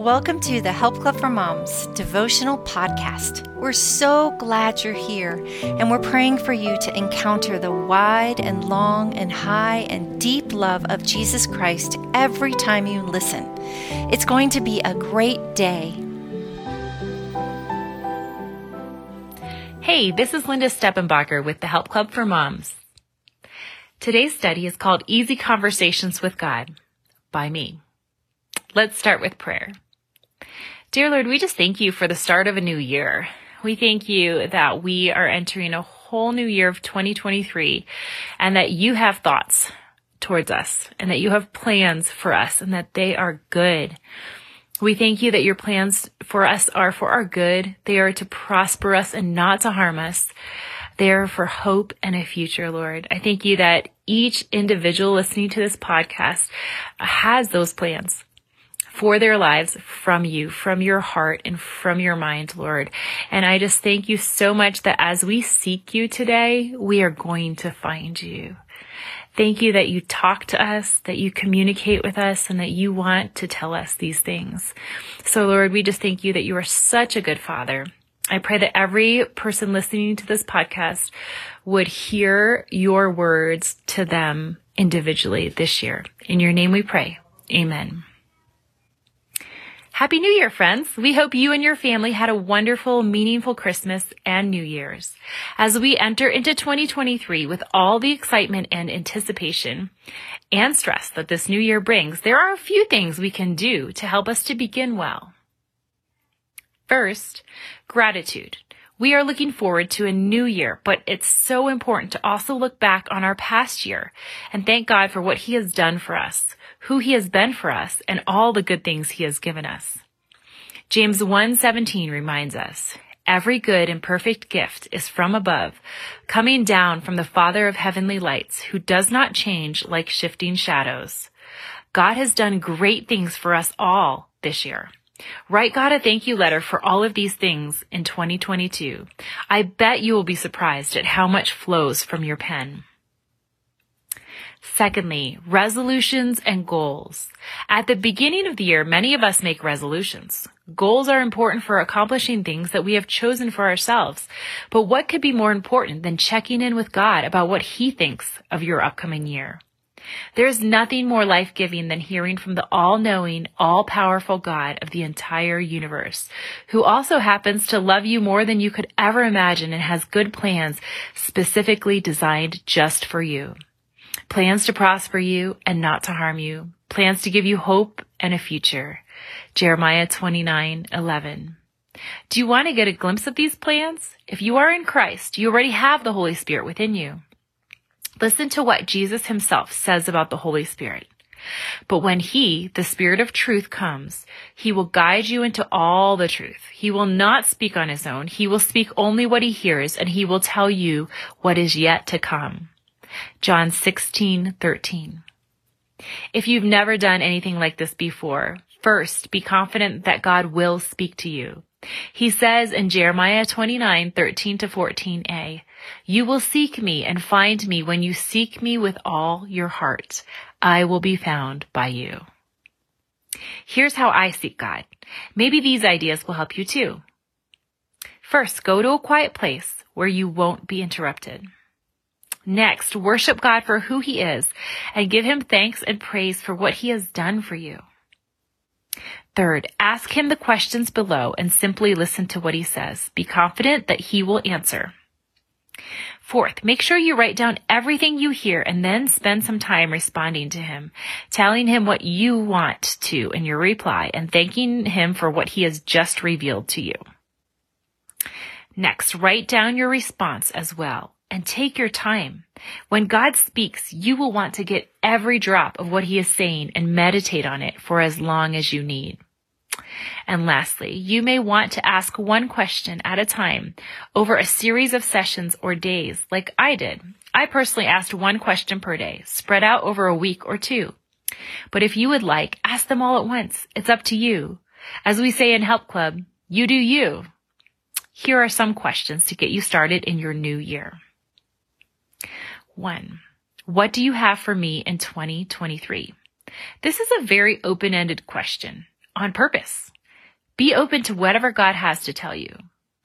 Welcome to the Help Club for Moms devotional podcast. We're so glad you're here, and we're praying for you to encounter the wide and long and high and deep love of Jesus Christ every time you listen. It's going to be a great day. Hey, this is Linda Steppenbacher with the Help Club for Moms. Today's study is called Easy Conversations with God by me. Let's start with prayer. Dear Lord, we just thank you for the start of a new year. We thank you that we are entering a whole new year of 2023 and that you have thoughts towards us and that you have plans for us and that they are good. We thank you that your plans for us are for our good. They are to prosper us and not to harm us. They are for hope and a future, Lord. I thank you that each individual listening to this podcast has those plans for their lives from you, from your heart and from your mind, Lord. And I just thank you so much that as we seek you today, we are going to find you. Thank you that you talk to us, that you communicate with us, and that you want to tell us these things. So Lord, we just thank you that you are such a good father. I pray that every person listening to this podcast would hear your words to them individually this year. In your name we pray. Amen. Happy New Year, friends. We hope you and your family had a wonderful, meaningful Christmas and New Year's. As we enter into 2023 with all the excitement and anticipation and stress that this new year brings, there are a few things we can do to help us to begin well. First, gratitude. We are looking forward to a new year, but it's so important to also look back on our past year and thank God for what he has done for us who he has been for us and all the good things he has given us. James 1:17 reminds us, every good and perfect gift is from above, coming down from the Father of heavenly lights, who does not change like shifting shadows. God has done great things for us all this year. Write God a thank you letter for all of these things in 2022. I bet you will be surprised at how much flows from your pen. Secondly, resolutions and goals. At the beginning of the year, many of us make resolutions. Goals are important for accomplishing things that we have chosen for ourselves. But what could be more important than checking in with God about what He thinks of your upcoming year? There's nothing more life-giving than hearing from the all-knowing, all-powerful God of the entire universe, who also happens to love you more than you could ever imagine and has good plans specifically designed just for you plans to prosper you and not to harm you, plans to give you hope and a future. Jeremiah 29, 11. Do you want to get a glimpse of these plans? If you are in Christ, you already have the Holy Spirit within you. Listen to what Jesus himself says about the Holy Spirit. But when he, the Spirit of truth comes, he will guide you into all the truth. He will not speak on his own. He will speak only what he hears and he will tell you what is yet to come. John 16, 13. If you've never done anything like this before, first be confident that God will speak to you. He says in Jeremiah 29, 13 to 14a, You will seek me and find me when you seek me with all your heart. I will be found by you. Here's how I seek God. Maybe these ideas will help you too. First, go to a quiet place where you won't be interrupted. Next, worship God for who he is and give him thanks and praise for what he has done for you. Third, ask him the questions below and simply listen to what he says. Be confident that he will answer. Fourth, make sure you write down everything you hear and then spend some time responding to him, telling him what you want to in your reply and thanking him for what he has just revealed to you. Next, write down your response as well and take your time. When God speaks, you will want to get every drop of what he is saying and meditate on it for as long as you need. And lastly, you may want to ask one question at a time over a series of sessions or days like I did. I personally asked one question per day, spread out over a week or two. But if you would like, ask them all at once. It's up to you. As we say in Help Club, you do you. Here are some questions to get you started in your new year. One, what do you have for me in 2023? This is a very open-ended question. on purpose. Be open to whatever God has to tell you.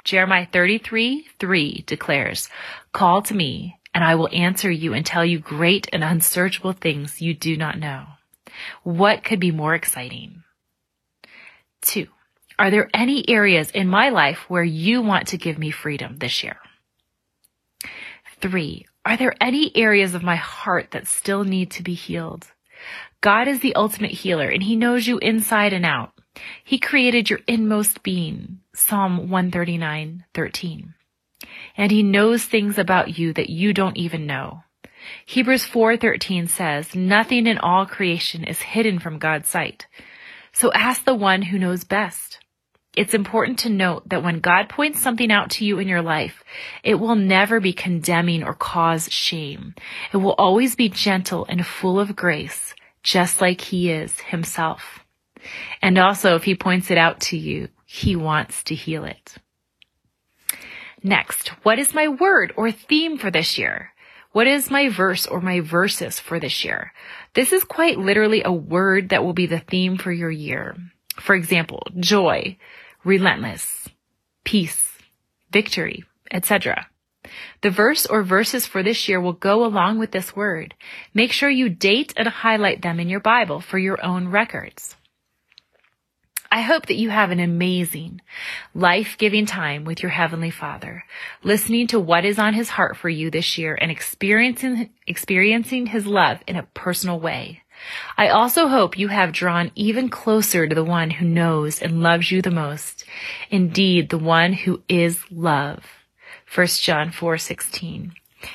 Jeremiah 33, 3 declares, Call to me, and I will answer you and tell you great and unsearchable things you do not know. What could be more exciting? Two, are there any areas in my life where you want to give me freedom this year? Three, are there any areas of my heart that still need to be healed? God is the ultimate healer and he knows you inside and out. He created your inmost being. Psalm 139, 13. And he knows things about you that you don't even know. Hebrews 4:13 says, "Nothing in all creation is hidden from God's sight." So ask the one who knows best. It's important to note that when God points something out to you in your life, it will never be condemning or cause shame. It will always be gentle and full of grace, just like he is himself. And also, if he points it out to you, he wants to heal it. Next, what is my word or theme for this year? What is my verse or my verses for this year? This is quite literally a word that will be the theme for your year. For example, joy, relentless, peace, victory, etc. The verse or verses for this year will go along with this word. Make sure you date and highlight them in your Bible for your own records. I hope that you have an amazing, life-giving time with your Heavenly Father, listening to what is on His heart for you this year and experiencing, experiencing His love in a personal way. I also hope you have drawn even closer to the one who knows and loves you the most. Indeed, the one who is love. 1 John 4:16.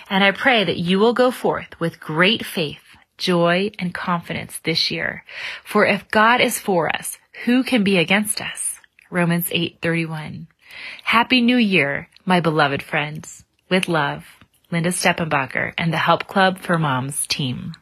And I pray that you will go forth with great faith, joy, and confidence this year. For if God is for us, who can be against us? Romans 8:31. Happy New Year, my beloved friends. With love, Linda Steppenbacher and the Help Club for Moms team.